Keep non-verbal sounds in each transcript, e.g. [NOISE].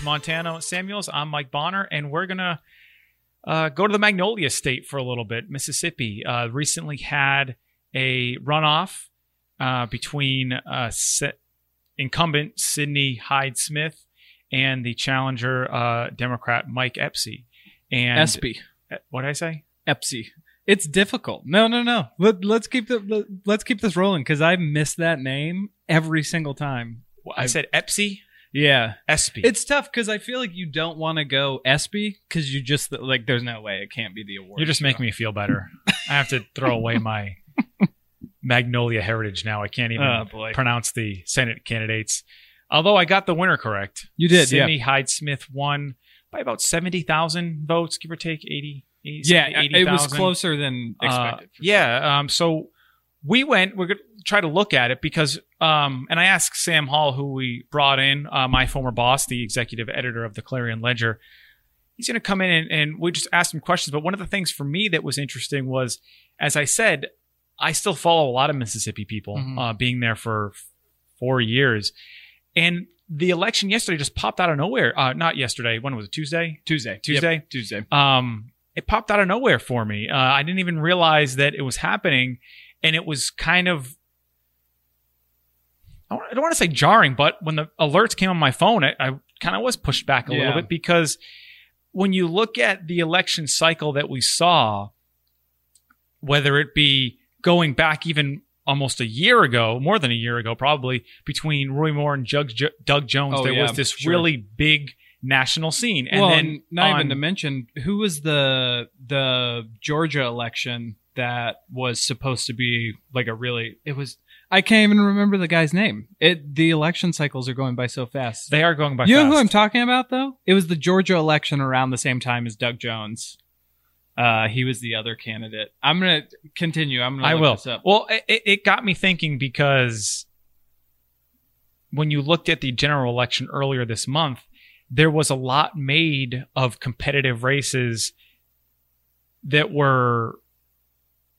He's Montana Samuels. I'm Mike Bonner, and we're gonna uh, go to the Magnolia State for a little bit. Mississippi uh, recently had a runoff uh, between uh, se- incumbent Sidney Hyde Smith and the challenger uh, Democrat Mike Epsy. And Espy. what did I say? Epsy. It's difficult. No, no, no. Let, let's keep the let, let's keep this rolling because I miss that name every single time. I said Epsy. Yeah, Espy. it's tough because I feel like you don't want to go Espy because you just like there's no way it can't be the award. You're just making me feel better. I have to throw away [LAUGHS] my Magnolia heritage now. I can't even Oh, pronounce the Senate candidates. Although I got the winner correct. You did, Sidney Hyde Smith won by about 70,000 votes, give or take 80. 80 Yeah, 80,000. it was closer than Uh, expected. for yeah. Um, so we went, we're going to try to look at it because, um, and I asked Sam Hall, who we brought in, uh, my former boss, the executive editor of the Clarion Ledger. He's going to come in and, and we just asked him questions. But one of the things for me that was interesting was, as I said, I still follow a lot of Mississippi people, Mhm. uh, being there for four years. And the election yesterday just popped out of nowhere. Uh, not yesterday. When was it? Tuesday? Tuesday, Tuesday? Yep, Tuesday. um, it popped out of nowhere for me. Uh, I didn't even realize that it was happening, and it was kind of. I don't- want to say jarring, but when the alerts came on my phone, I, I kind of was pushed back a little bit because when you look at the election cycle that we saw, whether it be going back even almost a year ago, more than a year ago, probably between Roy Moore and Doug, Doug Jones, Oh, there yeah, was this sure. really big national scene, and well, then not even to mention who was the the Georgia election that was supposed to be like a really it was I can't even remember the guy's name. It the election cycles are going by so fast. They are going by you know who. I'm talking about though? It was the Georgia election around the same time as Doug Jones. Uh, he was the other candidate. I'm gonna continue. I'm gonna. I will. Well, it, it got me thinking because when you looked at the general election earlier this month, there was a lot made of competitive races that were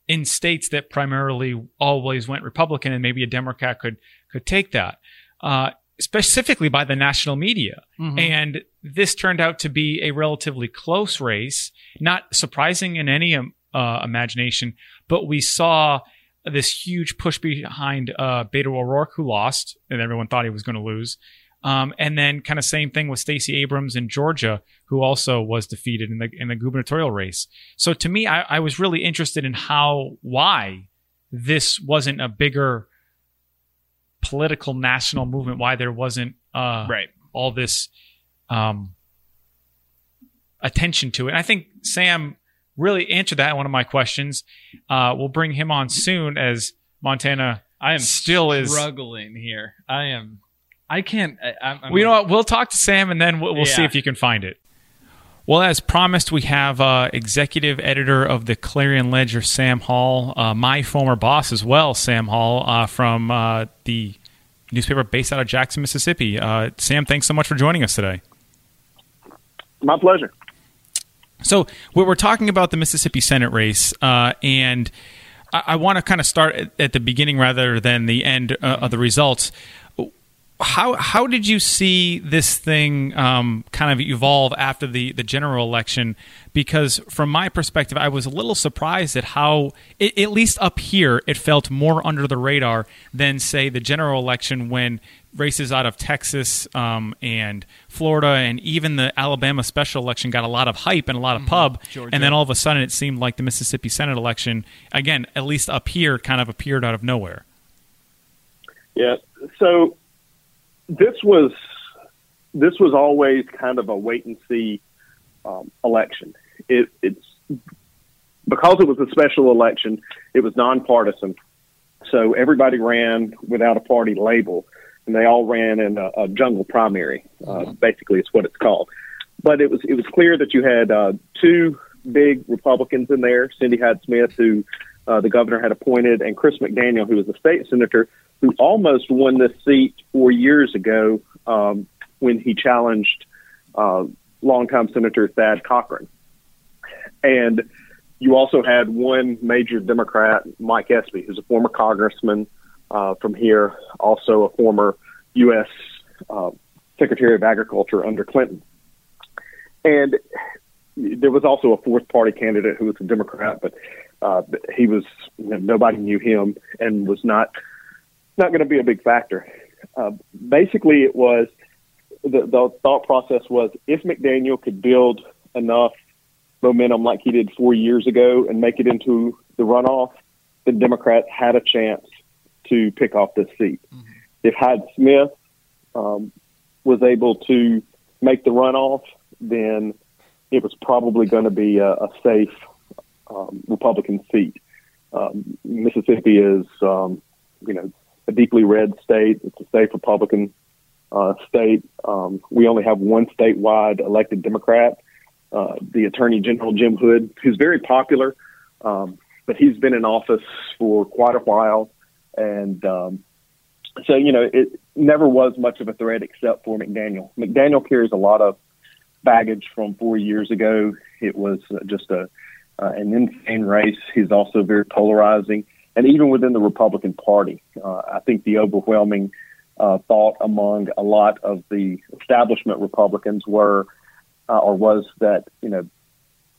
in states that primarily always went Republican, and maybe a Democrat could could take that. Uh, specifically by the national media. Mhm. And this turned out to be a relatively close race, not surprising in any um, uh, imagination, but we saw this huge push behind uh, Beto O'Rourke, who lost, and everyone thought he was going to lose. Um, and then, kind of same thing with Stacey Abrams in Georgia, who also was defeated in the in the gubernatorial race. So to me, I, I was really interested in how why this wasn't a bigger political national movement. Why there wasn't uh, right. all this um, attention to it. And I think Sam really answered that in one of my questions. Uh, we'll bring him on soon as Montana I am still is. struggling here. I am. I can't. I, I'm, I'm Well, you know what? We'll talk to Sam and then we'll, we'll see if you can find it. Well, as promised, we have uh, executive editor of the Clarion Ledger, Sam Hall, uh, my former boss as well, Sam Hall, uh, from uh, the newspaper based out of Jackson, Mississippi. Uh, Sam, thanks so much for joining us today. My pleasure. So we we're talking about the Mississippi Senate race, uh, and I, I want to kind of start at, at the beginning rather than the end uh, of the results. How how did you see this thing um, kind of evolve after the, the general election? Because from my perspective, I was a little surprised at how, it, at least up here, it felt more under the radar than say the general election when races out of Texas um, and Florida and even the Alabama special election got a lot of hype and a lot of pub, Georgia. and then all of a sudden it seemed like the Mississippi Senate election, again, at least up here, kind of appeared out of nowhere. Yeah. So this was this was always kind of a wait and see um, election. It, it's because it was a special election, it was nonpartisan. So everybody ran without a party label, and they all ran in a, a jungle primary. Uh, basically, it's what it's called. But it was it was clear that you had uh, two big Republicans in there: Cindy Hyde Smith, who uh, the governor had appointed, and Chris McDaniel, who was a state senator, who almost won this seat four years ago um, when he challenged uh, longtime Senator Thad Cochran. And you also had one major Democrat, Mike Espy, who's a former congressman uh, from here, also a former U.S. Uh, Secretary of Agriculture under Clinton. And there was also a fourth party candidate who was a Democrat, but uh, he was you know, nobody knew him and was not not going to be a big factor. Uh, basically, it was the, the thought process was if McDaniel could build enough momentum like he did four years ago and make it into the runoff, the Democrats had a chance to pick off this seat. Mm-hmm. If Hyde Smith um, was able to make the runoff, then it was probably going to be a, a safe um, Republican seat. Um, Mississippi is, um, you know, a deeply red state. It's a safe Republican uh, state. Um, we only have one statewide elected Democrat, uh, the Attorney General Jim Hood, who's very popular, um, but he's been in office for quite a while, and um, so you know it never was much of a threat except for McDaniel. McDaniel carries a lot of baggage from four years ago. It was just a uh, an insane race. He's also very polarizing, and even within the Republican Party, uh, I think the overwhelming uh, thought among a lot of the establishment Republicans were uh, or was that you know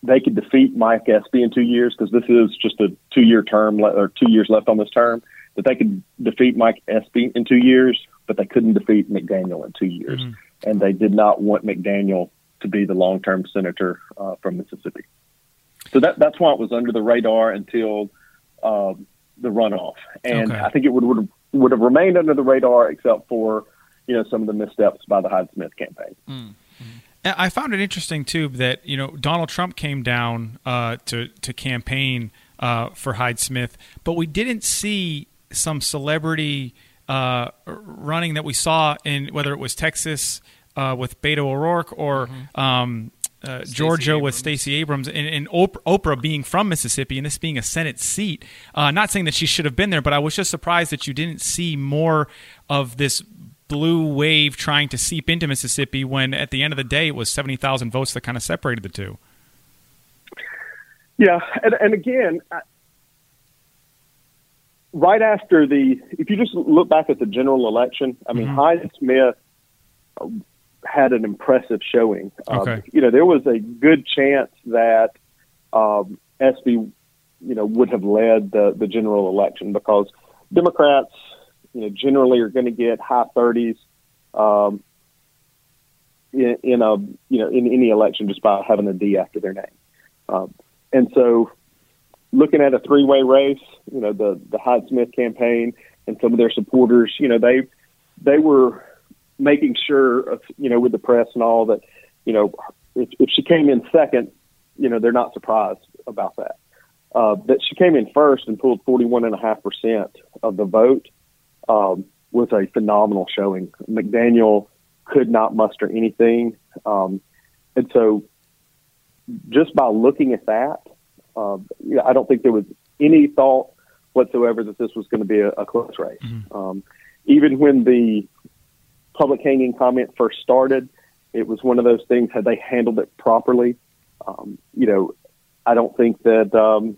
they could defeat Mike Espy in two years because this is just a two-year term le- or two years left on this term. That they could defeat Mike Espy in two years, but they couldn't defeat McDaniel in two years, mm-hmm. and they did not want McDaniel to be the long-term senator uh, from Mississippi. So that that's why it was under the radar until um, the runoff, and okay. I think it would would have, would have remained under the radar except for you know some of the missteps by the Hyde Smith campaign. Mm. I found it interesting too that you know Donald Trump came down uh, to to campaign uh, for Hyde Smith, but we didn't see some celebrity uh, running that we saw in whether it was Texas uh, with Beto O'Rourke or mm-hmm. um, uh, Georgia Abrams. with Stacey Abrams and, and Oprah, Oprah, being from Mississippi and this being a Senate seat. Uh, not saying that she should have been there, but I was just surprised that you didn't see more of this blue wave trying to seep into Mississippi when at the end of the day it was 70,000 votes that kind of separated the two. Yeah, and, and again, right after the, if you just look back at the general election, I mean, mm-hmm. Hyde Smith had an impressive showing. Um, okay. Um, you know, there was a good chance that um, Espy, you know, would have led the, the general election because Democrats – you know, generally are going to get high 30s um, in, in, a you know in any election just by having a D after their name. Um, and so, looking at a three-way race, you know, the the Hyde Smith campaign and some of their supporters, you know, they they were making sure, you know, with the press and all that, you know, if, if she came in second, you know, they're not surprised about that. Uh, that she came in first and pulled 41.5% of the vote um, was a phenomenal showing. McDaniel could not muster anything. Um, and so just by looking at that, um, you know, I don't think there was any thought whatsoever that this was going to be a, a close race. Mm-hmm. Um, even when the public hanging comment first started, it was one of those things. Had they handled it properly, um, you know, I don't think that um,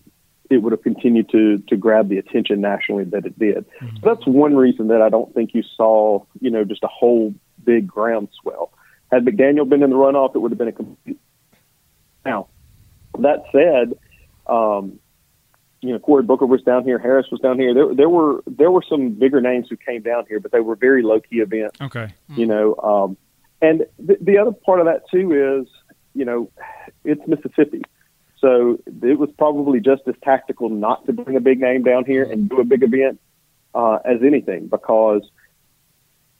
it would have continued to to grab the attention nationally that it did. Mm-hmm. So that's one reason that I don't think you saw, you know, just a whole big groundswell. Had McDaniel been in the runoff, it would have been a complete. Now, that said, um, you know, Cory Booker was down here, Harris was down here. There, there were there were some bigger names who came down here, but they were very low key events. Okay, mm-hmm. you know, um, and th- the other part of that too is, you know, it's Mississippi. So it was probably just as tactical not to bring a big name down here and do a big event uh, as anything because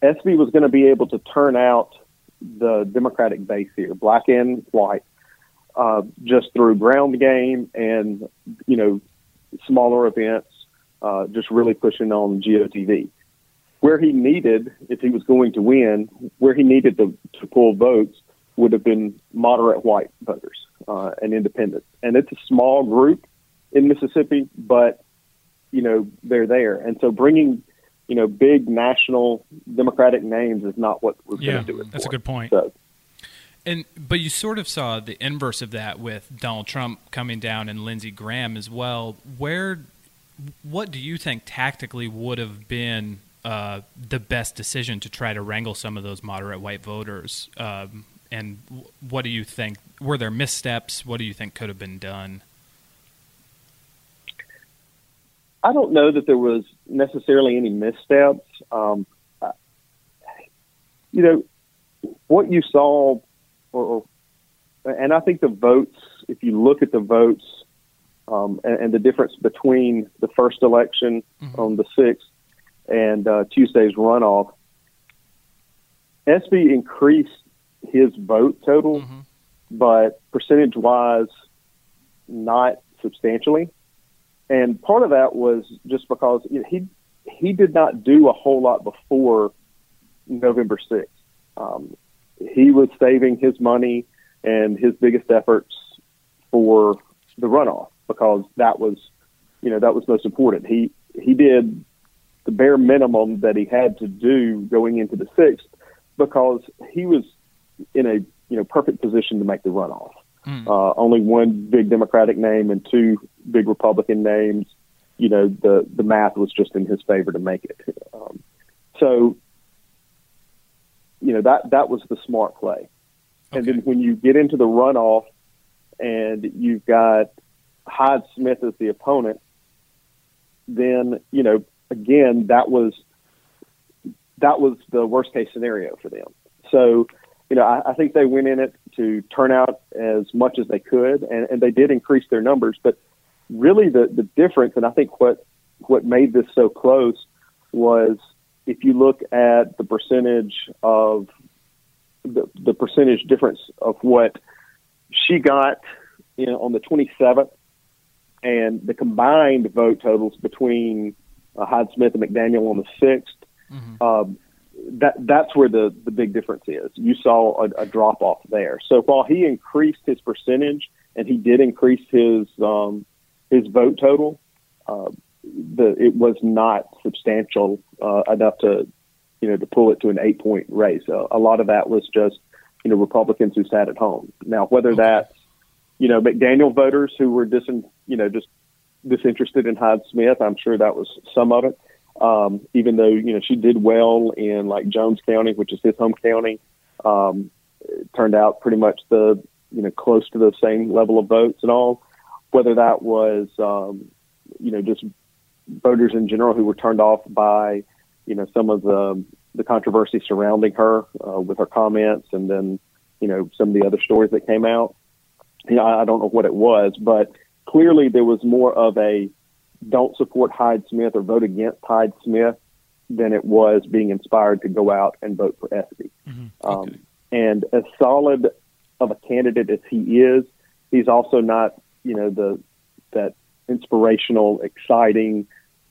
Espy was going to be able to turn out the Democratic base here, black and white, uh, just through ground game and you know smaller events, uh, just really pushing on GOTV. Where he needed, if he was going to win, where he needed to, to pull votes would have been moderate white voters uh, and independents. And it's a small group in Mississippi, but you know they're there, and so bringing you know big national Democratic names is not what we're Yeah, going to do it that's a good point. So, And but you sort of saw the inverse of that with Donald Trump coming down and Lindsey Graham as well. Where, what do you think tactically would have been uh, the best decision to try to wrangle some of those moderate white voters? Um, and what do you think? Were there missteps? What do you think could have been done? I don't know that there was necessarily any missteps. Um, you know, what you saw, or, and I think the votes, if you look at the votes um, and, and the difference between the first election on the 6th and uh, Tuesday's runoff, Espy increased his vote total, but percentage wise, not substantially. And part of that was just because you know, he he did not do a whole lot before November sixth. Um, he was saving his money and his biggest efforts for the runoff because that was, you know, that was most important. He he did the bare minimum that he had to do going into the sixth because he was in a you know perfect position to make the runoff. Uh, only one big Democratic name and two big Republican names. You know, the the math was just in his favor to make it. Um, so, you know that that was the smart play. And then when you get into the runoff, and you've got Hyde Smith as the opponent, then you know again that was that was the worst case scenario for them. So, you know, I, I think they went in it to turn out as much as they could, and, and they did increase their numbers. But really, the the difference, and I think what what made this so close was if you look at the percentage of the, the percentage difference of what she got you know, on the 27th and the combined vote totals between uh, Hyde Smith and McDaniel on the 6th, um, that that's where the, the big difference is. You saw a, a drop off there. So while he increased his percentage and he did increase his um, his vote total, uh, the it was not substantial uh, enough to you know to pull it to an eight point race. Uh, a lot of that was just you know Republicans who sat at home. Now whether that's you know McDaniel voters who were dis you know just disinterested in Hyde Smith, I'm sure that was some of it. Um, even though you know she did well in like Jones County, which is his home county, um, it turned out pretty much the you know close to the same level of votes and all. Whether that was um, you know just voters in general who were turned off by you know some of the the controversy surrounding her uh, with her comments, and then you know some of the other stories that came out. You know, I, I don't know what it was, but clearly there was more of a don't support Hyde Smith or vote against Hyde Smith than it was being inspired to go out and vote for Espy. Um, and as solid of a candidate as he is, he's also not, you know, the that inspirational, exciting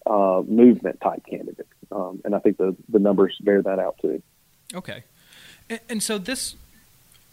uh, movement type candidate. Um, and I think the the numbers bear that out too. Okay, and, and so this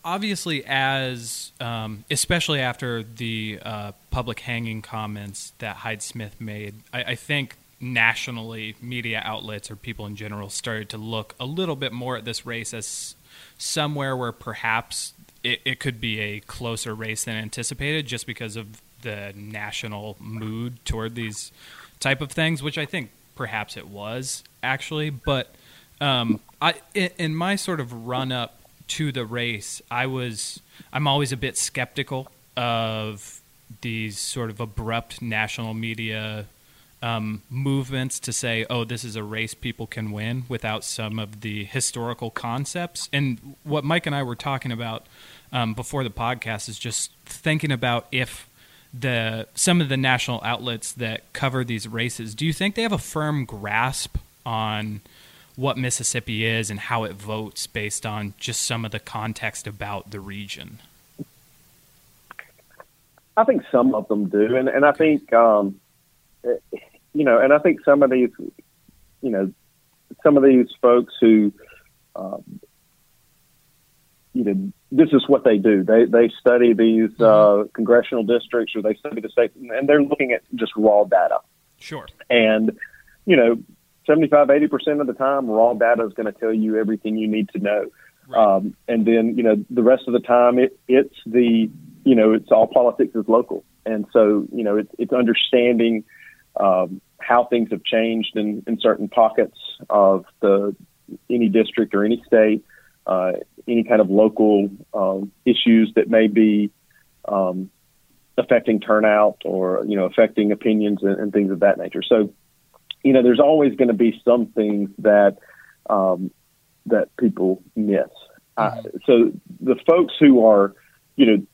obviously, as um, especially after the uh, public hanging comments that Hyde Smith made, I, I think nationally media outlets or people in general started to look a little bit more at this race as somewhere where perhaps it, it could be a closer race than anticipated just because of the national mood toward these type of things which i think perhaps it was actually but um, I, in, my sort of run up to the race i was i'm always a bit skeptical of these sort of abrupt national media um, movements to say, oh, this is a race people can win without some of the historical concepts. And what Mike and I were talking about um, before the podcast is just thinking about if the some of the national outlets that cover these races, do you think they have a firm grasp on what Mississippi is and how it votes based on just some of the context about the region? I think some of them do, and and I think um, you know, and I think some of these, you know, some of these folks who, um, you know, this is what they do. They they study these uh, congressional districts or they study the states, and they're looking at just raw data. Sure. And you know, 75, 80 percent of the time, raw data is going to tell you everything you need to know. Right. Um, and then you know, the rest of the time, it it's the you know, it's all politics is local, and so you know, it's it's understanding. Um, how things have changed in, in certain pockets of the any district or any state, uh, any kind of local um, issues that may be um, affecting turnout or you know affecting opinions and, and, things of that nature. So, you know, there's always going to be some things that um, that people miss. Uh, so the folks who are, you know,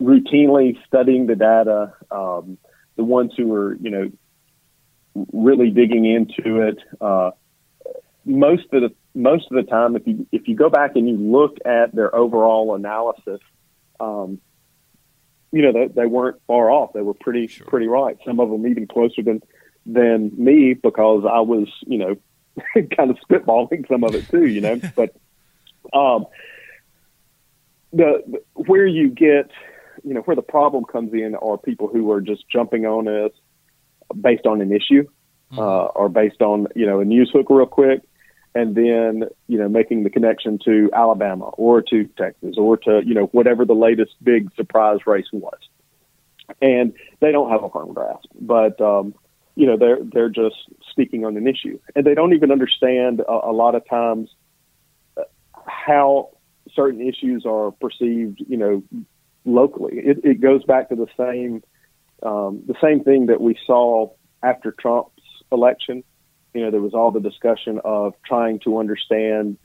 routinely studying the data, um, the ones who are, you know, really digging into it. Uh, most of the most of the time, if you if you go back and you look at their overall analysis, um, you know they, they weren't far off. They were pretty Sure. pretty right. Some of them even closer than than me because I was you know [LAUGHS] kind of spitballing some of it too. You know, [LAUGHS] but um, the the- where you get you know where the problem comes in are people who are just jumping on us based on an issue uh, or based on you know a news hook real quick, and then you know making the connection to Alabama or to Texas or to you know whatever the latest big surprise race was, and they don't have a firm grasp, but um, you know they're they're just speaking on an issue, and they don't even understand a, lot of times uh, how certain issues are perceived, you know, locally. It, it goes back to the same um, the same thing that we saw after Trump's election. You know, there was all the discussion of trying to understand,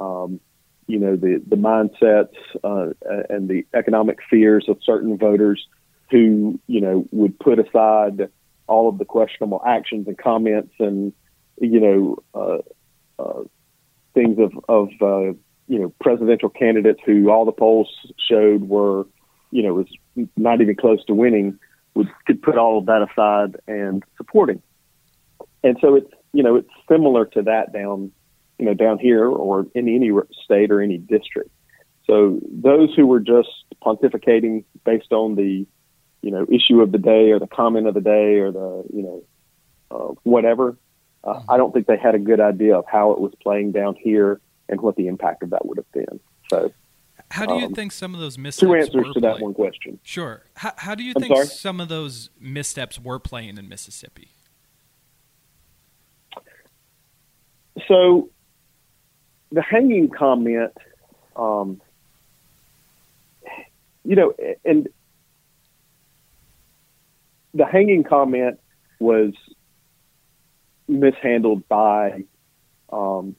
um, you know, the the mindsets uh, and the economic fears of certain voters who, you know, would put aside all of the questionable actions and comments and, you know, uh, uh, things of of uh, you know presidential candidates who all the polls showed were, you know, was not even close to winning would could put all of that aside and supporting. And so it's you know it's similar to that down you know down here or in any state or any district. So those who were just pontificating based on the you know issue of the day or the comment of the day or the you know uh, whatever, uh, I don't think they had a good idea of how it was playing down here and what the impact of that would have been. So How do you Um, think some of those missteps two answers were to that one question. Sure. How, how do you I'm think sorry? some of those missteps were playing in Mississippi? So the hanging comment, um, you know, and the hanging comment was mishandled by um,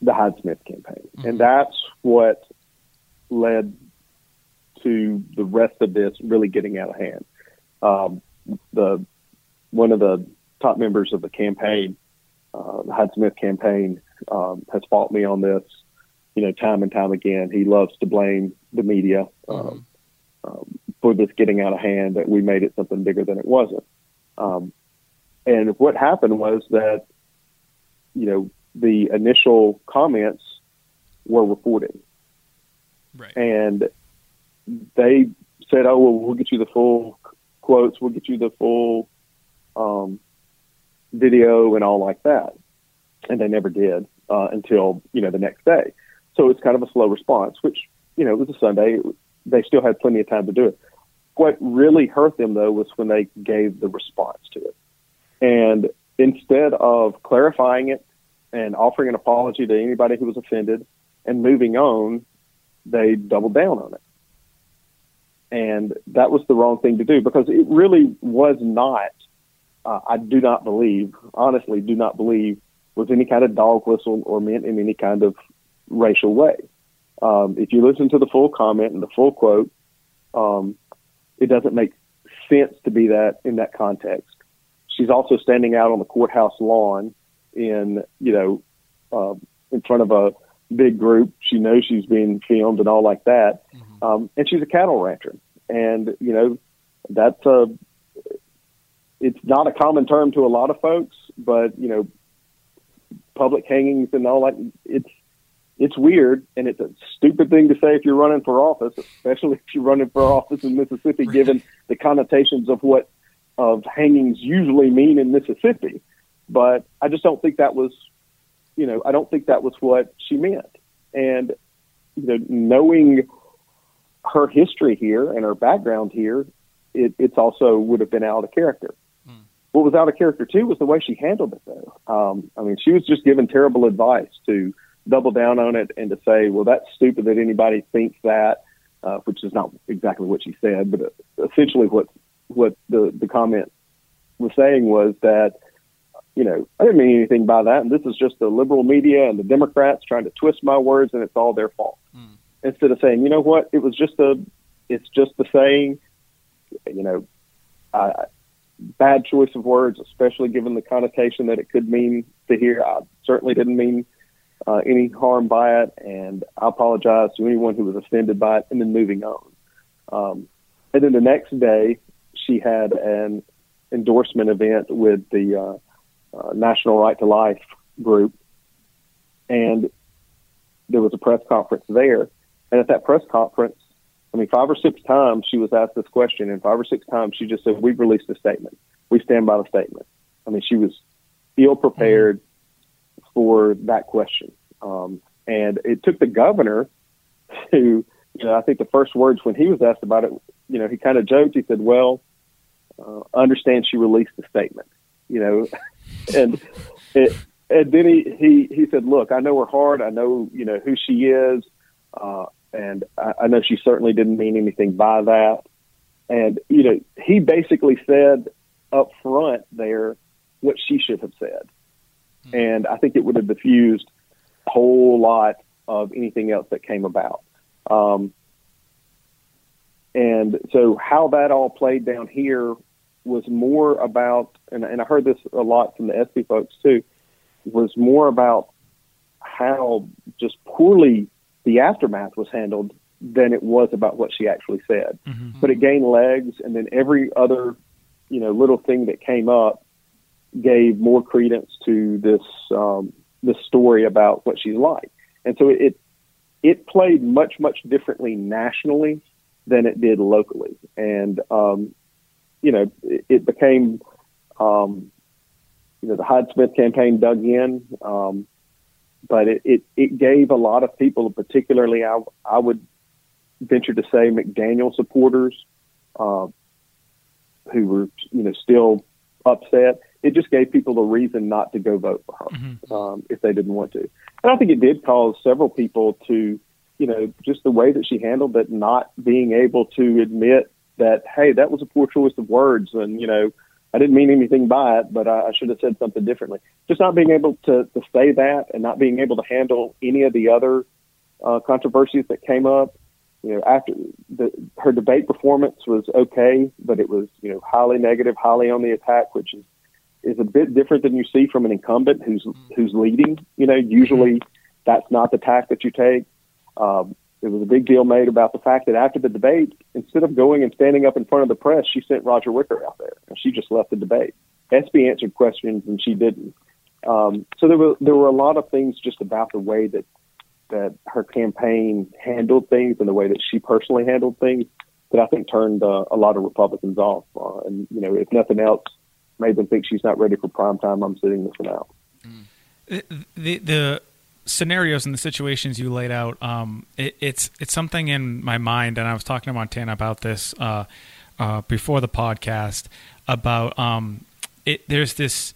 the Hyde Smith campaign, and that's what led to the rest of this really getting out of hand. Um, the one of the top members of the campaign uh, the Hyde Smith campaign um, has fought me on this, you know, time and time again. He loves to blame the media um, um, for this getting out of hand, that we made it something bigger than it wasn't. Um, and what happened was that, you know, the initial comments were reported Right. and they said, "Oh, well, we'll get you the full quotes, we'll get you the full um, video and all like that," and they never did uh, until you know the next day. So it's kind of a slow response, which you know it was a Sunday. They still had plenty of time to do it. What really hurt them though was when they gave the response to it, and instead of clarifying it and offering an apology to anybody who was offended and moving on, they doubled down on it. And that was the wrong thing to do because it really was not, uh, I do not believe, honestly, do not believe, was any kind of dog whistle or meant in any kind of racial way. Um, if you listen to the full comment and the full quote, um, it doesn't make sense to be that in that context. She's also standing out on the courthouse lawn in, you know, uh, in front of a big group. She knows she's being filmed and all like that. Um, and she's a cattle rancher. and you know that's a it's not a common term to a lot of folks, but you know, public hangings and all that it's it's weird and it's a stupid thing to say if you're running for office, especially [LAUGHS] if you're running for office in Mississippi, given the connotations of what of hangings usually mean in Mississippi. But I just don't think that was, you know, I don't think that was what she meant. And you know, knowing her history here and her background here, it, it's also would have been out of character. What was out of character too was the way she handled it, though. Um, I mean, she was just given terrible advice to double down on it and to say, "Well, that's stupid that anybody thinks that," uh, which is not exactly what she said, but uh, essentially what what the the comment was saying was that you know, I didn't mean anything by that. And this is just the liberal media and the Democrats trying to twist my words, and it's all their fault. Mm. Instead of saying, you know what, it was just a, it's just the saying, you know, uh, bad choice of words, especially given the connotation that it could mean to hear. I certainly didn't mean uh, any harm by it, and I apologize to anyone who was offended by it. And then moving on. Um, and then the next day, she had an endorsement event with the uh, uh, National Right to Life group, and there was a press conference there. And at that press conference, I mean, five or six times she was asked this question, and five or six times she just said, "We've released a statement. We stand by the statement." I mean, she was ill prepared mm-hmm. for that question, um, and it took the governor to, you know, I think the first words when he was asked about it, you know, he kind of joked. He said, "Well, uh, understand she released the statement," you know, [LAUGHS] and it, and then he, he he said, "Look, I know her heart. I know you know who she is, uh, and I, I know she certainly didn't mean anything by that." And you know, he basically said up front there what she should have said, mm-hmm. and I think it would have diffused a whole lot of anything else that came about. Um, and so, how that all played down here was more about, and, and I heard this a lot from the Espy folks too, was more about how just poorly the aftermath was handled than it was about what she actually said. Mm-hmm. But it gained legs, and then every other, you know, little thing that came up gave more credence to this um, this story about what she's like. And so it it played much much differently nationally than it did locally. And um, you know, it, it became, um, you know, the Hyde Smith campaign dug in, um, but it, it, it gave a lot of people, particularly I, I would venture to say McDaniel supporters, uh, who were, you know, still upset. It just gave people a reason not to go vote for her mm-hmm. um, if they didn't want to. And I think it did cause several people to, you know, just the way that she handled it, not being able to admit that hey, that was a poor choice of words, and you know, I didn't mean anything by it, but I, I should have said something differently. Just not being able to to say that, and not being able to handle any of the other uh, controversies that came up. You know, after the, her debate performance was okay, but it was you know highly negative, highly on the attack, which is is a bit different than you see from an incumbent who's who's leading. You know, usually that's not the tack that you take. Um, there was a big deal made about the fact that after the debate, instead of going and standing up in front of the press, she sent Roger Wicker out there and she just left the debate. Espy answered questions and she didn't. Um, so there were there were a lot of things just about the way that that her campaign handled things and the way that she personally handled things that I think turned uh, a lot of Republicans off. Uh, and you know, if nothing else, made them think she's not ready for prime time. I'm sitting this one out. Mm. The the scenarios and the situations you laid out, um, it, it's it's something in my mind, and I was talking to Montana about this uh, uh, before the podcast about um, it. There's this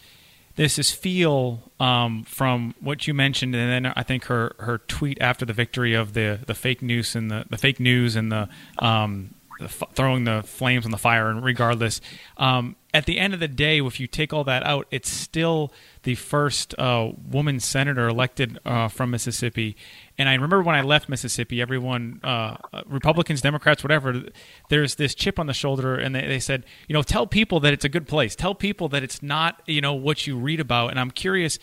there's this feel um, from what you mentioned, and then I think her her tweet after the victory of the the fake news and the the fake news and the, um, the f- throwing the flames on the fire, and regardless. Um, at the end of the day, if you take all that out, it's still the first uh, woman senator elected uh, from Mississippi. And I remember when I left Mississippi, everyone, uh, Republicans, Democrats, whatever, there's this chip on the shoulder, and they, they said, you know, tell people that it's a good place. Tell people that it's not, you know, what you read about. And I'm curious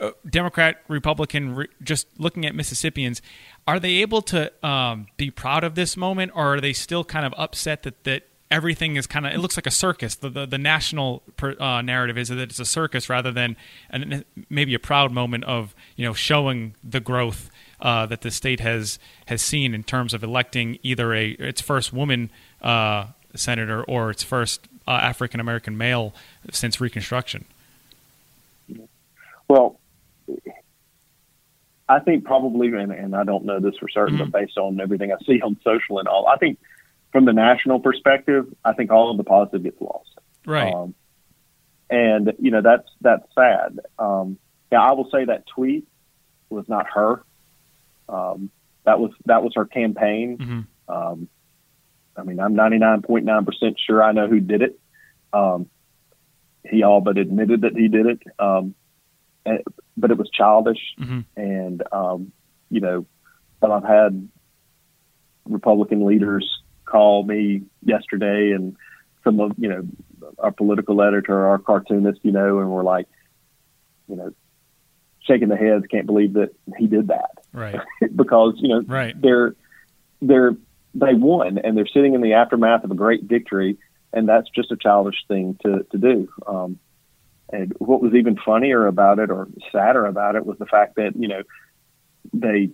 uh, Democrat, Republican, re- just looking at Mississippians, are they able to um, be proud of this moment, or are they still kind of upset that that everything is kind of it looks like a circus. The the, the national per, uh, narrative is that it's a circus rather than an, maybe a proud moment of you know showing the growth uh, that the state has has seen in terms of electing either a its first woman uh, senator or its first uh, African American male since Reconstruction. Well. I think probably, and, and I don't know this for certain, mm-hmm. but based on everything I see on social and all, I think from the national perspective, I think all of the positive gets lost. Right. Um, and you know that's that's sad. Um, yeah, I will say that tweet was not her. Um, that was that was her campaign. Mm-hmm. Um, I mean, I'm 99.9 percent sure I know who did it. Um, he all but admitted that he did it, um, and, but it was childish. Mm-hmm. And um, you know, but I've had Republican leaders call me yesterday and some of, you know, our political editor, our cartoonist, you know, and we're like, you know, shaking the heads, can't believe that he did that. Right. [LAUGHS] because, you know, right. they're, they're, they won and they're sitting in the aftermath of a great victory. And that's just a childish thing to, to do. Um, and what was even funnier about it or sadder about it was the fact that, you know, they,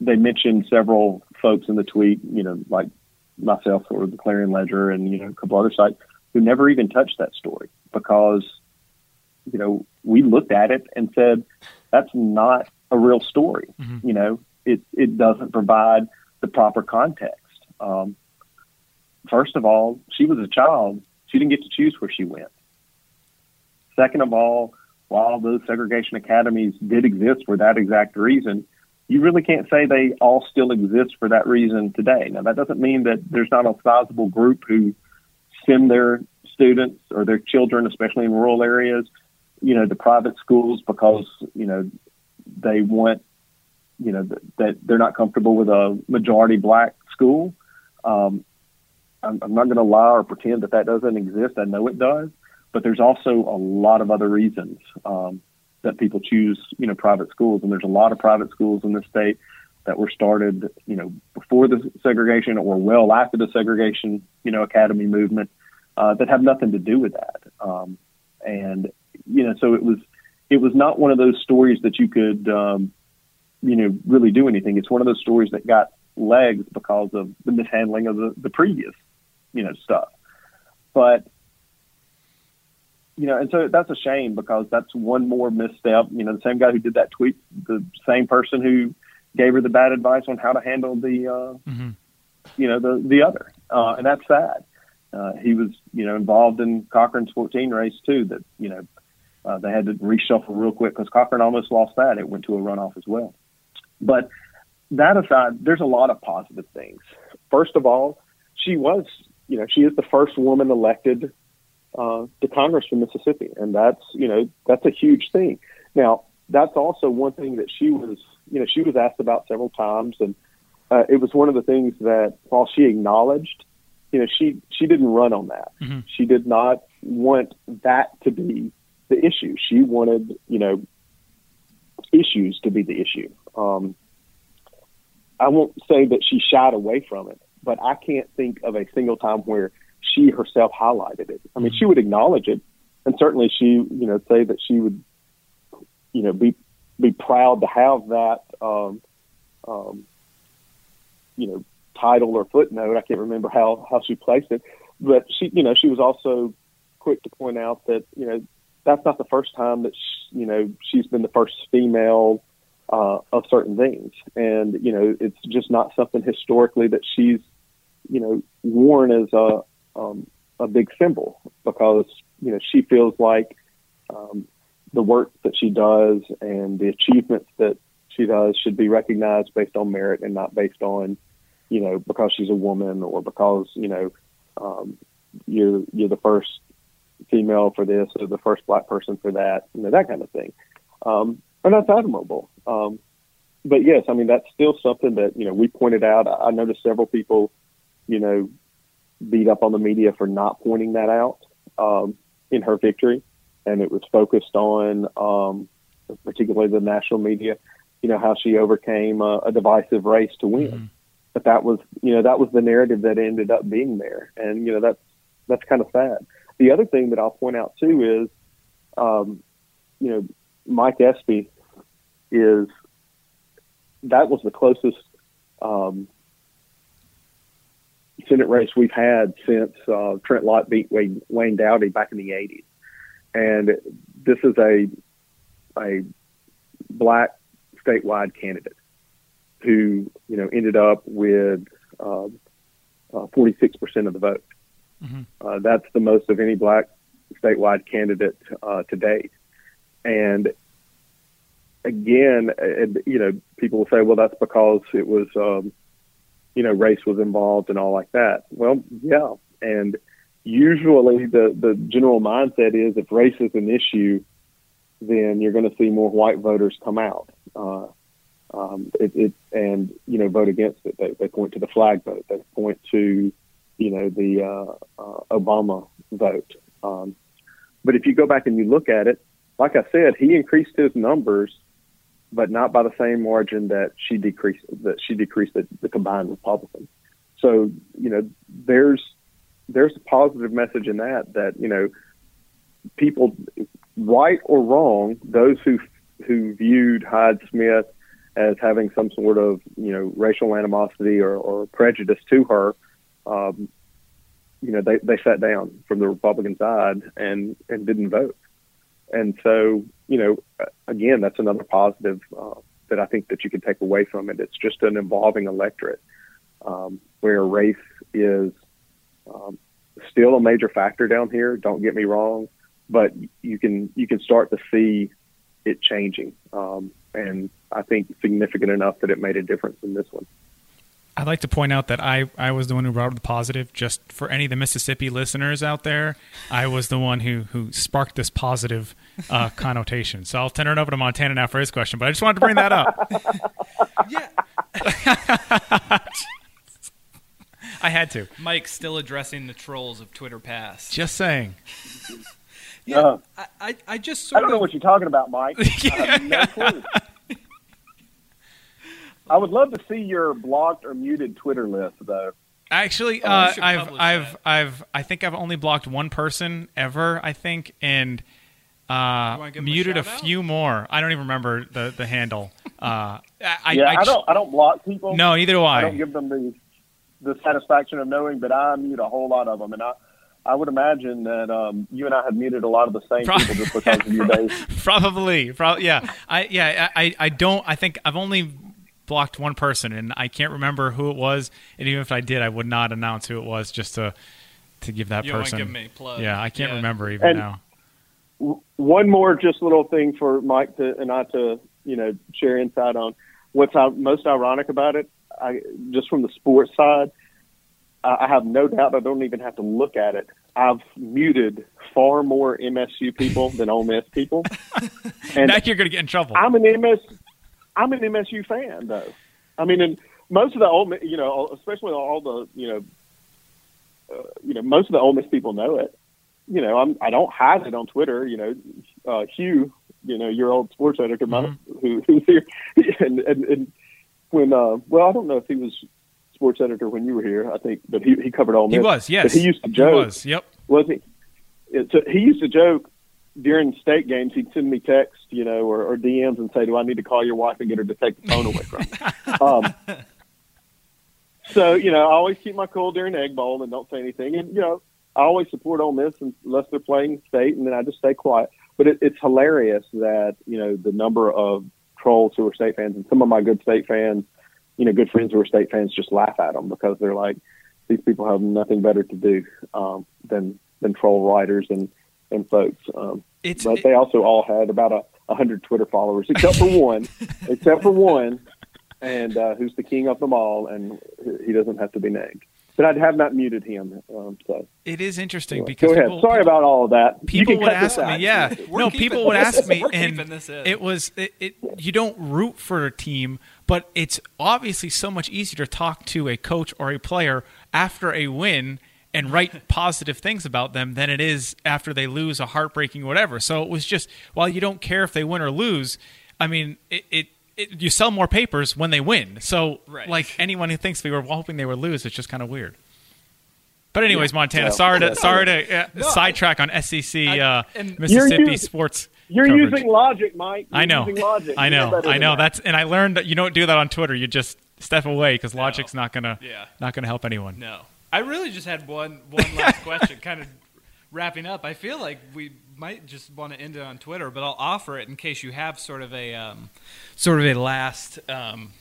they mentioned several folks in the tweet, you know, like myself or the Clarion Ledger and you know a couple other sites who never even touched that story because you know we looked at it and said that's not a real story. Mm-hmm. You know, it it doesn't provide the proper context. Um, first of all, she was a child; she didn't get to choose where she went. Second of all, while those segregation academies did exist for that exact reason, you really can't say they all still exist for that reason today. Now, that doesn't mean that there's not a sizable group who send their students or their children, especially in rural areas, you know, to private schools because, you know, they want, you know, th- that they're not comfortable with a majority black school. Um, I'm, I'm not going to lie or pretend that that doesn't exist. I know it does, but there's also a lot of other reasons. Um, that people choose, you know, private schools. And there's a lot of private schools in the state that were started, you know, before the segregation or well after the segregation, you know, academy movement uh, that have nothing to do with that. Um, and you know, so it was it was not one of those stories that you could, um, you know, really do anything. It's one of those stories that got legs because of the mishandling of the, the previous, you know, stuff. But you know, and so that's a shame because that's one more misstep. You know, the same guy who did that tweet, the same person who gave her the bad advice on how to handle the, uh, mm-hmm. you know, the the other, uh, and that's sad. Uh, he was, you know, involved in Cochran's 14 race too. That you know, uh, they had to reshuffle real quick because Cochran almost lost that. It went to a runoff as well. But that aside, there's a lot of positive things. First of all, she was, you know, she is the first woman elected uh, to Congress from Mississippi, and that's you know that's a huge thing. Now that's also one thing that she was you know she was asked about several times, and uh, it was one of the things that while she acknowledged, you know she she didn't run on that. Mm-hmm. She did not want that to be the issue. She wanted you know issues to be the issue. Um, I won't say that she shied away from it, but I can't think of a single time where she herself highlighted it. I mean, she would acknowledge it, and certainly she, you know, say that she would, you know, be be proud to have that, um, um, you know, title or footnote. I can't remember how how she placed it, but she, you know, she was also quick to point out that you know that's not the first time that she, you know she's been the first female uh, of certain things, and you know it's just not something historically that she's you know worn as a um, a big symbol because you know she feels like um, the work that she does and the achievements that she does should be recognized based on merit and not based on you know because she's a woman or because you know um, you're you're the first female for this or the first black person for that you know that kind of thing. Um, and that's admirable. Um, but yes I mean that's still something that you know we pointed out. I, I noticed several people you know beat up on the media for not pointing that out um, in her victory, and it was focused on um, particularly the national media, you know how she overcame a, a divisive race to win. Mm-hmm. But that was you know that was the narrative that ended up being there, and you know that's that's kind of sad. The other thing that I'll point out too is, um, you know, Mike Espy is that was the closest um, Senate race we've had since uh, Trent Lott beat Wayne, Wayne Dowdy back in the '80s, and this is a a black statewide candidate who you know ended up with um, uh, 46% of the vote. Mhm. Uh, that's the most of any black statewide candidate uh, to date, and again, uh, you know, people will say, well, that's because it was, um, you know, race was involved and all like that. Well, yeah. And usually the, the general mindset is if race is an issue, then you're going to see more white voters come out. Uh, um, it, it, and, you know, vote against it. They, they point to the flag vote. They point to, you know, the uh, uh, Obama vote. Um, but if you go back and you look at it, like I said, he increased his numbers but not by the same margin that she decreased that she decreased the, the combined Republicans. So you know, there's there's a positive message in that that you know, people, right or wrong, those who who viewed Hyde Smith as having some sort of you know racial animosity or, or prejudice to her, um, you know, they they sat down from the Republican side and and didn't vote. And so, you know, again, that's another positive uh, that I think that you can take away from it. It's just an evolving electorate um, where race is um, still a major factor down here. Don't get me wrong, but you can you can start to see it changing, um, and I think significant enough that it made a difference in this one. I'd like to point out that I, I was the one who brought up the positive. Just for any of the Mississippi listeners out there, I was the one who who sparked this positive [LAUGHS] uh, connotation. So I'll turn it over to Montana now for his question. But I just wanted to bring that up. [LAUGHS] Yeah, [LAUGHS] I had to. Mike's still addressing the trolls of Twitter past. Just saying. Yeah, Uh, I, I, I just I don't know what you're talking about, Mike. I have no clue. I would love to see your blocked or muted Twitter list, though. Actually, Oh, we uh, should I've I've that. I've I think I've only blocked one person ever. I think and uh, wanna give him a muted a, few more. I don't even remember the the handle. Uh, I, yeah, I, I, don't. I don't block people. No, neither do I I. don't give them the the satisfaction of knowing but I mute a whole lot of them, and I I would imagine that um, you and I have muted a lot of the same Pro- people just because of your [LAUGHS] days. Probably, probably, yeah. I yeah, I I don't. I think I've only blocked one person, and I can't remember who it was. And even if I did, I would not announce who it was just to to give that You wanna person. give me a plug. Yeah, I can't Yeah. remember even And- now. W- One more just little thing for Mike to and I to you know share insight on. What's i- most ironic about it, I, just from the sports side, I, have no doubt I don't even have to look at it. I've muted far more MSU people than Ole Miss people, and [LAUGHS] now you're gonna get in trouble. I'm an MS. I'm an MSU fan, though. I mean, and most of the Ole, Miss- you know, especially all the, you know, uh, you know, most of the Ole Miss people know it. You know, I'm. I don't hide it on Twitter. You know, uh, Hugh, you know, your old sports editor, my- who, who's here, [LAUGHS] and, and and when, uh, well, I don't know if he was sports editor when you were here. I think, but he he covered all. Miss. he was, yes. But he used to joke was, yep. was he? So he used to joke during state games. He'd send me text, you know, or, or DMs and say, "Do I need to call your wife and get her to take the phone away from me?" [LAUGHS] um, so you know, I always keep my cool during Egg Bowl and don't say anything. And you know, I always support Ole Miss unless they're playing state, and then I just stay quiet. But it, it's hilarious that you know the number of trolls who are state fans and some of my good state fans, you know, good friends who are state fans, just laugh at them because they're like, these people have nothing better to do um, than than troll writers and and folks. Um, It's but they also all had about a, a hundred Twitter followers, except for one, [LAUGHS] except for one, and uh, who's the king of them all, and he doesn't have to be named. But I have not muted him. Um, so it is interesting anyway, because go ahead. people, Sorry about all of that. People would ask me yeah no keeping people would ask me and keeping this in. it was it, it you don't root for a team but it's obviously so much easier to talk to a coach or a player after a win and write [LAUGHS] positive things about them than it is after they lose a heartbreaking whatever. So it was just while you don't care if they win or lose, I mean it. it it, you sell more papers when they win. So, Right. like anyone who thinks we were hoping they would lose, it's just kind of weird. But anyways, Montana, Yeah. sorry to Yeah. sorry to uh, No, I- sidetrack on SEC I- uh, Mississippi You're using- sports. You're coverage. using logic, Mike. You're I know. Using logic. I know. I know. that. That's and I learned that you don't do that on Twitter. You just step away because logic's not gonna Yeah. not gonna help anyone. No, I really just had one one last question, kind of wrapping up. I feel like we might just want to end it on Twitter, but I'll offer it in case you have sort of a um, sort of a last. Um,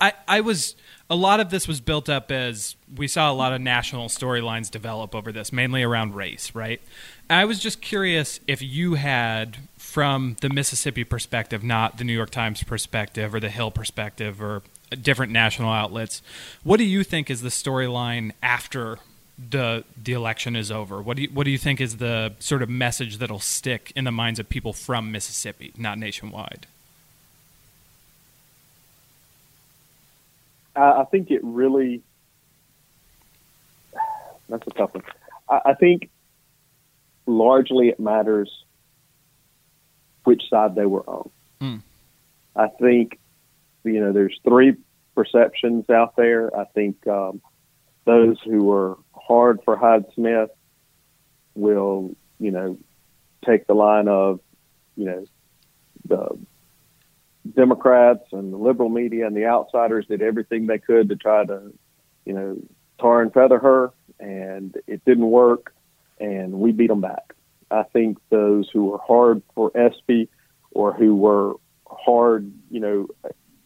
I I was a lot of this was built up as we saw a lot of national storylines develop over this, mainly around race, right? I was just curious if you had, from the Mississippi perspective, not the New York Times perspective or the Hill perspective or different national outlets, what do you think is the storyline after the the election is over? What do you, what do you think is the sort of message that'll stick in the minds of people from Mississippi, not nationwide? I, I think it really. That's a tough one. I, I think largely it matters which side they were on. Hmm. I think you know there's three perceptions out there. I think um, those who are hard for Hyde Smith will you know take the line of you know the Democrats and the liberal media and the outsiders did everything they could to try to, you know, tar and feather her, and it didn't work, and we beat them back. I think those who were hard for Espy or who were hard, you know,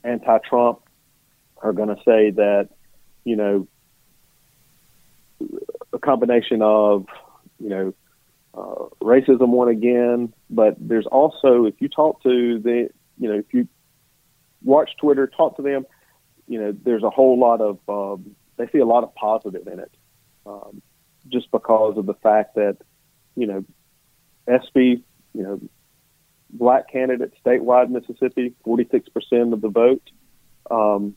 anti-Trump are going to say that, you know, a combination of, you know, uh, racism won again, but there's also, if you talk to the, you know, if you watch Twitter, talk to them, you know, there's a whole lot of, um, they see a lot of positive in it, um, just because of the fact that, you know, Espy, you know, black candidate statewide Mississippi, 46% of the vote, um,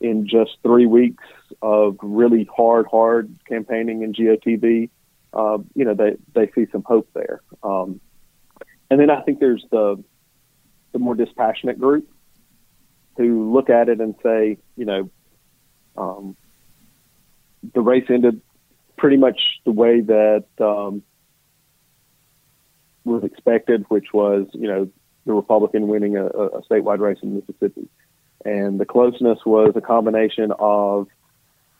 in just three weeks of really hard, hard campaigning in GOTV, uh, you know, they, they see some hope there. Um, and then I think there's the, the more dispassionate group who look at it and say, you know, um, the race ended pretty much the way that um, was expected, which was, you know, the Republican winning a, a statewide race in Mississippi. And the closeness was a combination of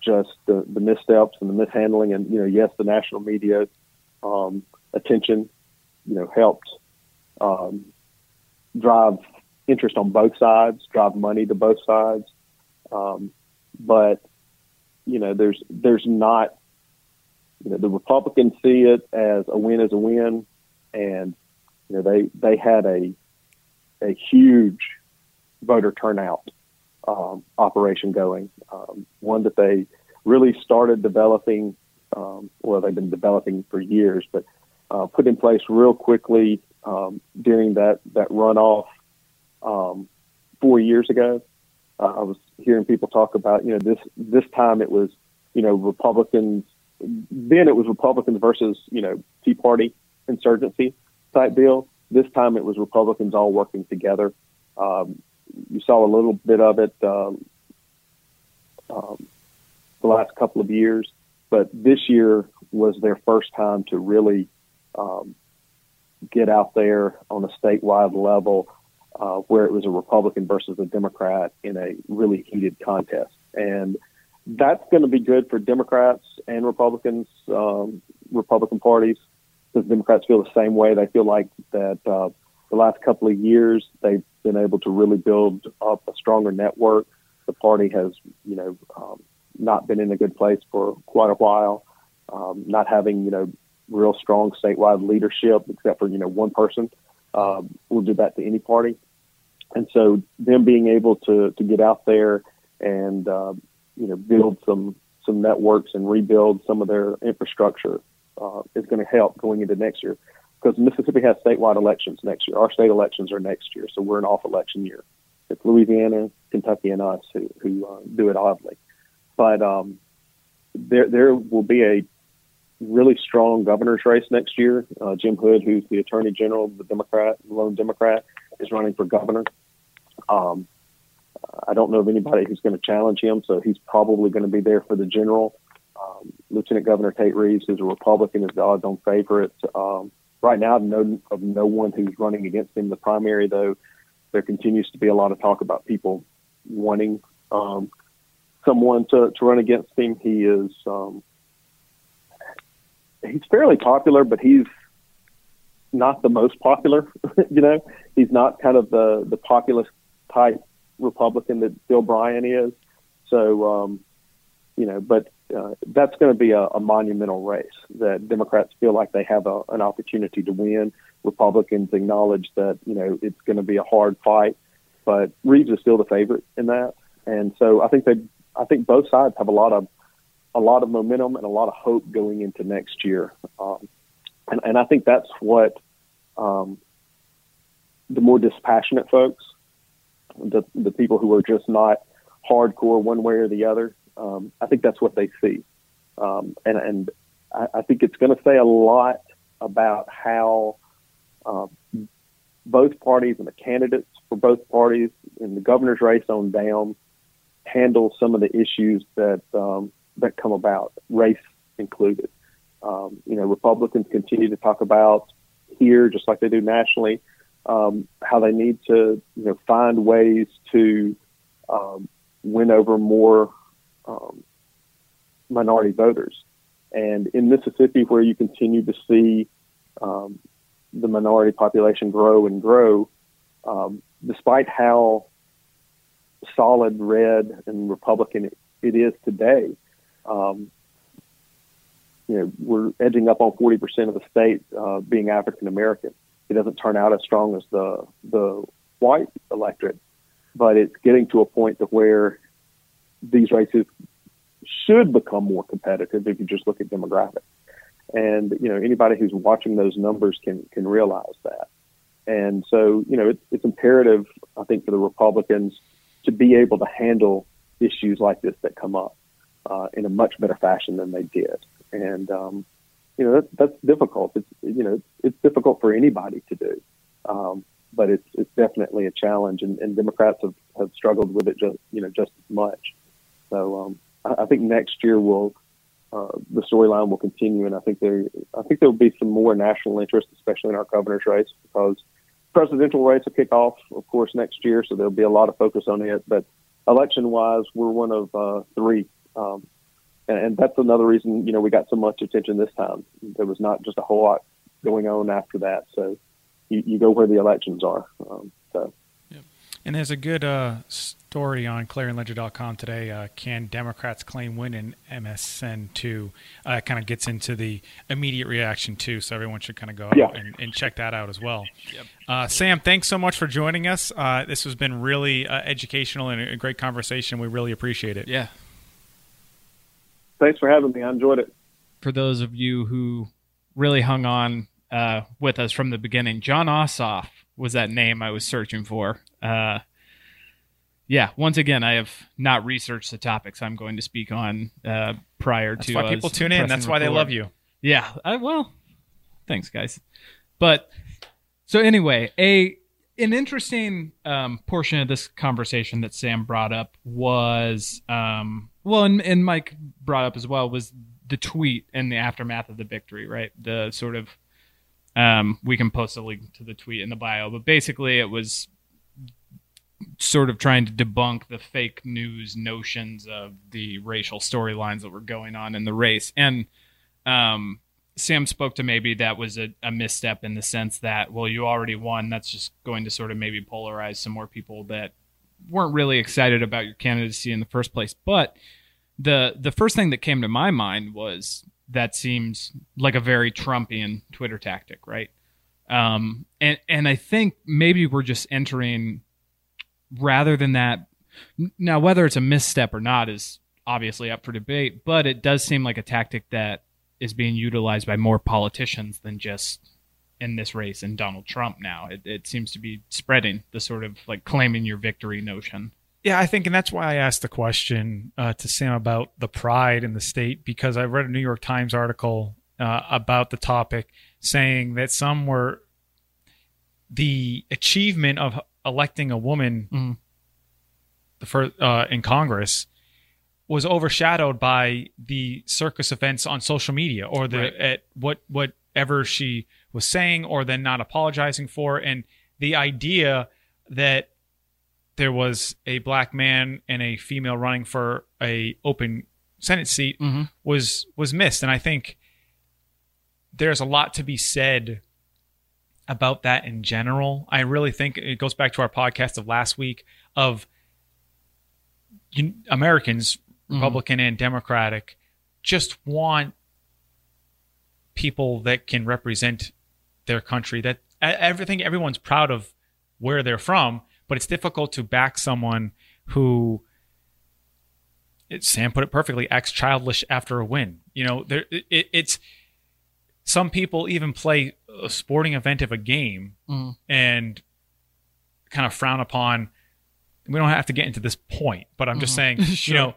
just the, the missteps and the mishandling, and you know, yes, the national media um, attention, you know, helped um, drive interest on both sides, drive money to both sides. Um, but you know, there's there's not, you know, the Republicans see it as a win is a win, and you know they they had a a huge voter turnout um, operation going, um, one that they really started developing. Um, well, they've been developing for years, but uh, put in place real quickly um, during that that runoff um, four years ago. Uh, I was hearing people talk about, you know, this this time it was, you know, Republicans. Then it was Republicans versus, you know, Tea Party insurgency type deal. This time it was Republicans all working together. Um, you saw a little bit of it um, um, the last couple of years, but this year was their first time to really um, get out there on a statewide level uh, where it was a Republican versus a Democrat in a really heated contest. And that's going to be good for Democrats and Republicans, um, Republican parties, because Democrats feel the same way. They feel like that uh, the last couple of years they've been able to really build up a stronger network. The party has, you know, um, not been in a good place for quite a while, um, not having, you know, real strong statewide leadership, except for, you know, one person um, will do that to any party. And so them being able to, to get out there and, uh, you know, build some, some networks and rebuild some of their infrastructure uh, is going to help going into next year because Mississippi has statewide elections next year. Our state elections are next year, so we're an off election year. It's Louisiana, Kentucky, and us who, who uh, do it oddly. But um, there there will be a really strong governor's race next year. Uh, Jim Hood, who's the Attorney General, the Democrat, lone Democrat, is running for governor. Um, I don't know of anybody who's going to challenge him, so he's probably going to be there for the general. Um, Lieutenant Governor Tate Reeves, who's a Republican, is the odds-on favorite. Um, right now, no of no one who's running against him. In the primary, though, there continues to be a lot of talk about people wanting um, someone to, to run against him. He is um, he's fairly popular, but he's not the most popular. [LAUGHS] you know, he's not kind of the the populist type Republican that Phil Bryant is. So, um, you know, but uh, that's going to be a, a monumental race that Democrats feel like they have a, an opportunity to win. Republicans acknowledge that you know it's going to be a hard fight, but Reeves is still the favorite in that, and so I think they, I think both sides have a lot of a lot of momentum and a lot of hope going into next year. Um, and, and I think that's what um, the more dispassionate folks, the, the people who are just not hardcore one way or the other, um, I think that's what they see. Um, and and I, I think it's going to say a lot about how uh, both parties and the candidates for both parties in the governor's race on down handle some of the issues that um, that come about, race included. Um, you know, Republicans continue to talk about here, just like they do nationally, um, how they need to, you know, find ways to win over more um, minority voters. And in Mississippi, where you continue to see um, the minority population grow and grow, um, despite how solid red and Republican it is today, um, you know, we're edging up on 40% of the state uh, being African American. It doesn't turn out as strong as the the white electorate, but it's getting to a point to where these races should become more competitive if you just look at demographics. And you know, anybody who's watching those numbers can can realize that. And so, you know, it's, it's imperative, I think, for the Republicans to be able to handle issues like this that come up uh, in a much better fashion than they did. And um, you know that, that's difficult. It's you know it's difficult for anybody to do, um, but it's it's definitely a challenge, and, and Democrats have, have struggled with it just you know just as much. So um, I, I think next year will uh, the storyline will continue, and I think there I think there will be some more national interest, especially in our governor's race, because presidential race will kick off, of course, next year, so there'll be a lot of focus on it. But election wise, we're one of uh, three um, and, and that's another reason, you know, we got so much attention this time. There was not just a whole lot going on after that. So you, you go where the elections are. Um, so. And there's a good uh, story on ClarionLedger.com today. Uh, can Democrats claim win in MSN2? Uh, kind of gets into the immediate reaction too, so everyone should kind of go Yeah. out and, and check that out as well. Uh, Sam, thanks so much for joining us. Uh, this has been really uh, educational and a great conversation. We really appreciate it. Yeah. Thanks for having me. I enjoyed it. For those of you who really hung on uh, with us from the beginning, Jon Ossoff was that name I was searching for. Uh, yeah, once again, I have not researched the topics I'm going to speak on uh, prior That's to why us people tune in. That's why they love you. Yeah. I, well, thanks, guys. But so anyway, a an interesting um, portion of this conversation that Sam brought up was, um, well, and, and Mike brought up as well was the tweet and the aftermath of the victory, right? The sort of um, we can post a link to the tweet in the bio, but basically it was sort of trying to debunk the fake news notions of the racial storylines that were going on in the race. And um, Sam spoke to maybe that was a, a misstep in the sense that, well, you already won. That's just going to sort of maybe polarize some more people that weren't really excited about your candidacy in the first place. But the the first thing that came to my mind was that seems like a very Trumpian Twitter tactic, right? Um, and and I think maybe we're just entering rather than that. Now, whether it's a misstep or not is obviously up for debate, but it does seem like a tactic that is being utilized by more politicians than just in this race and Donald Trump now. It, it seems to be spreading the sort of like claiming your victory notion. Yeah, I think, and that's why I asked the question uh, to Sam about the pride in the state because I read a New York Times article uh, about the topic saying that some were the achievement of electing a woman Mhm. the first uh, in Congress was overshadowed by the circus events on social media or the Right. at what whatever she was saying or then not apologizing for and the idea that there was a black man and a female running for a open senate seat Mhm. was was missed. And i think there's a lot to be said about that in general. I really think it goes back to our podcast of last week of you, americans republican and democratic just want people that can represent their country that everything everyone's proud of where they're from but it's difficult to back someone who it, sam put it perfectly acts childish after a win you know there it, it's some people even play a sporting event of a game Mhm. and kind of frown upon we don't have to get into this point but i'm just saying [LAUGHS] Sure. you know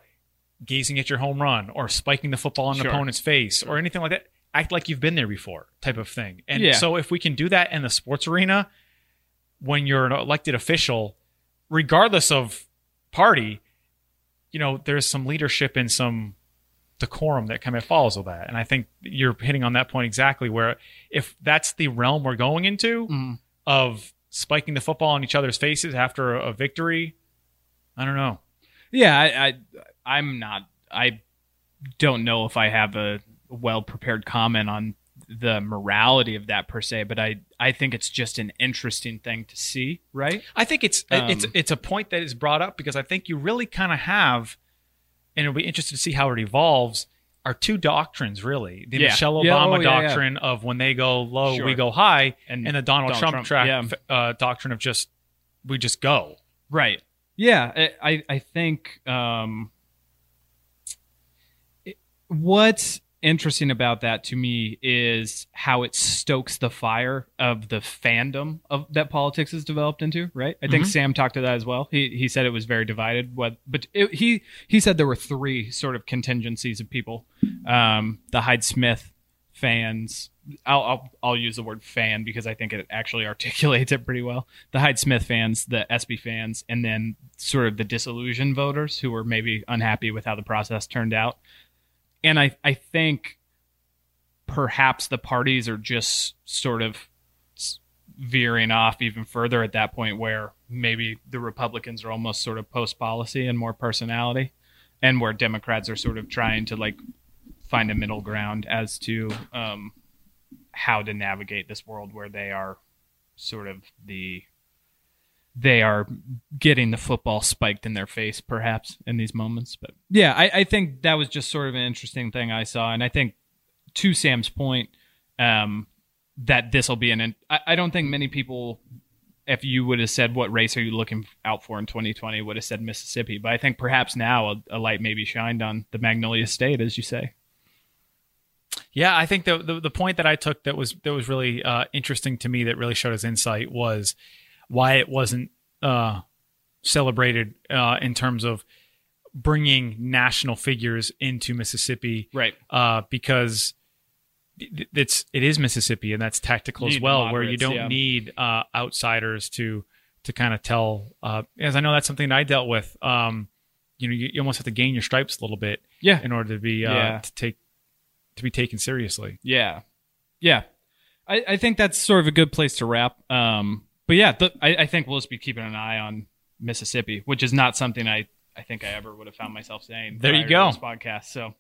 gazing at your home run or spiking the football in an Sure. opponent's face or anything like that act like you've been there before type of thing and Yeah. so if we can do that in the sports arena when you're an elected official regardless of party you know there's some leadership and some decorum that kind of follows with that and i think you're hitting on that point exactly where if that's the realm we're going into Mhm. of spiking the football in each other's faces after a, a victory i don't know Yeah, I, I I'm not. I don't know if I have a well prepared comment on the morality of that per se, but I I think it's just an interesting thing to see, right? I think it's it's Um, it's a point that is brought up because I think you really kind of have, and it'll be interesting to see how it evolves. Are two doctrines really the Yeah. Michelle Yeah, Obama oh, yeah, yeah. doctrine of when they go low Sure. we go high, And and, the Donald, Donald Trump, Trump, track yeah. uh, doctrine of just we just go. Right. Yeah, I I, I think um, it- what's interesting about that to me is how it stokes the fire of the fandom of that politics has developed into. Right. I think Mhm. Sam talked to that as well. He he said it was very divided. What, but it, he he said there were three sort of contingencies of people: um, the Hyde Smith fans. I'll, I'll I'll use the word fan because I think it actually [LAUGHS] articulates it pretty well. The Hyde Smith fans, the Espy fans, and then sort of the disillusioned voters who were maybe unhappy with how the process turned out. And I I think perhaps the parties are just sort of veering off even further at that point where maybe the Republicans are almost sort of post policy and more personality and where Democrats are sort of trying to like find a middle ground as to um, how to navigate this world where they are sort of the they are getting the football spiked in their face perhaps in these moments but yeah I, I think that was just sort of an interesting thing i saw. And i think to sam's point um, that this will be an I, I don't think many people if you would have said what race are you looking out for in 2020 would have said mississippi. But i think perhaps now a, a light may be shined on the magnolia state as you say. Yeah, I think the, the the point that I took that was that was really uh, interesting to me that really showed his insight was why it wasn't uh, celebrated uh, in terms of bringing national figures into Mississippi, right uh, because it's it is Mississippi and that's tactical as well, where you don't yeah. need uh, outsiders to to kind of tell. Uh, as I know that's something that I dealt with. Um, you know, you, you almost have to gain your stripes a little bit yeah in order to be uh, Yeah. to take to be taken seriously. Yeah, yeah. I, I think that's sort of a good place to wrap. Um, but yeah, th- I, I think we'll just be keeping an eye on Mississippi, which is not something I, I think I ever would have found myself saying. There you go. This podcast. So,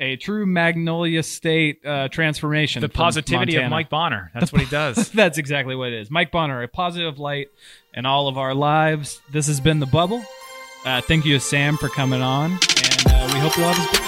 a true Magnolia State uh, transformation. The positivity of Mike Bonner. That's what he does. [LAUGHS] That's exactly what it is. Mike Bonner, a positive light in all of our lives. This has been the bubble. Uh, thank you Sam for coming on, and uh, we hope you all have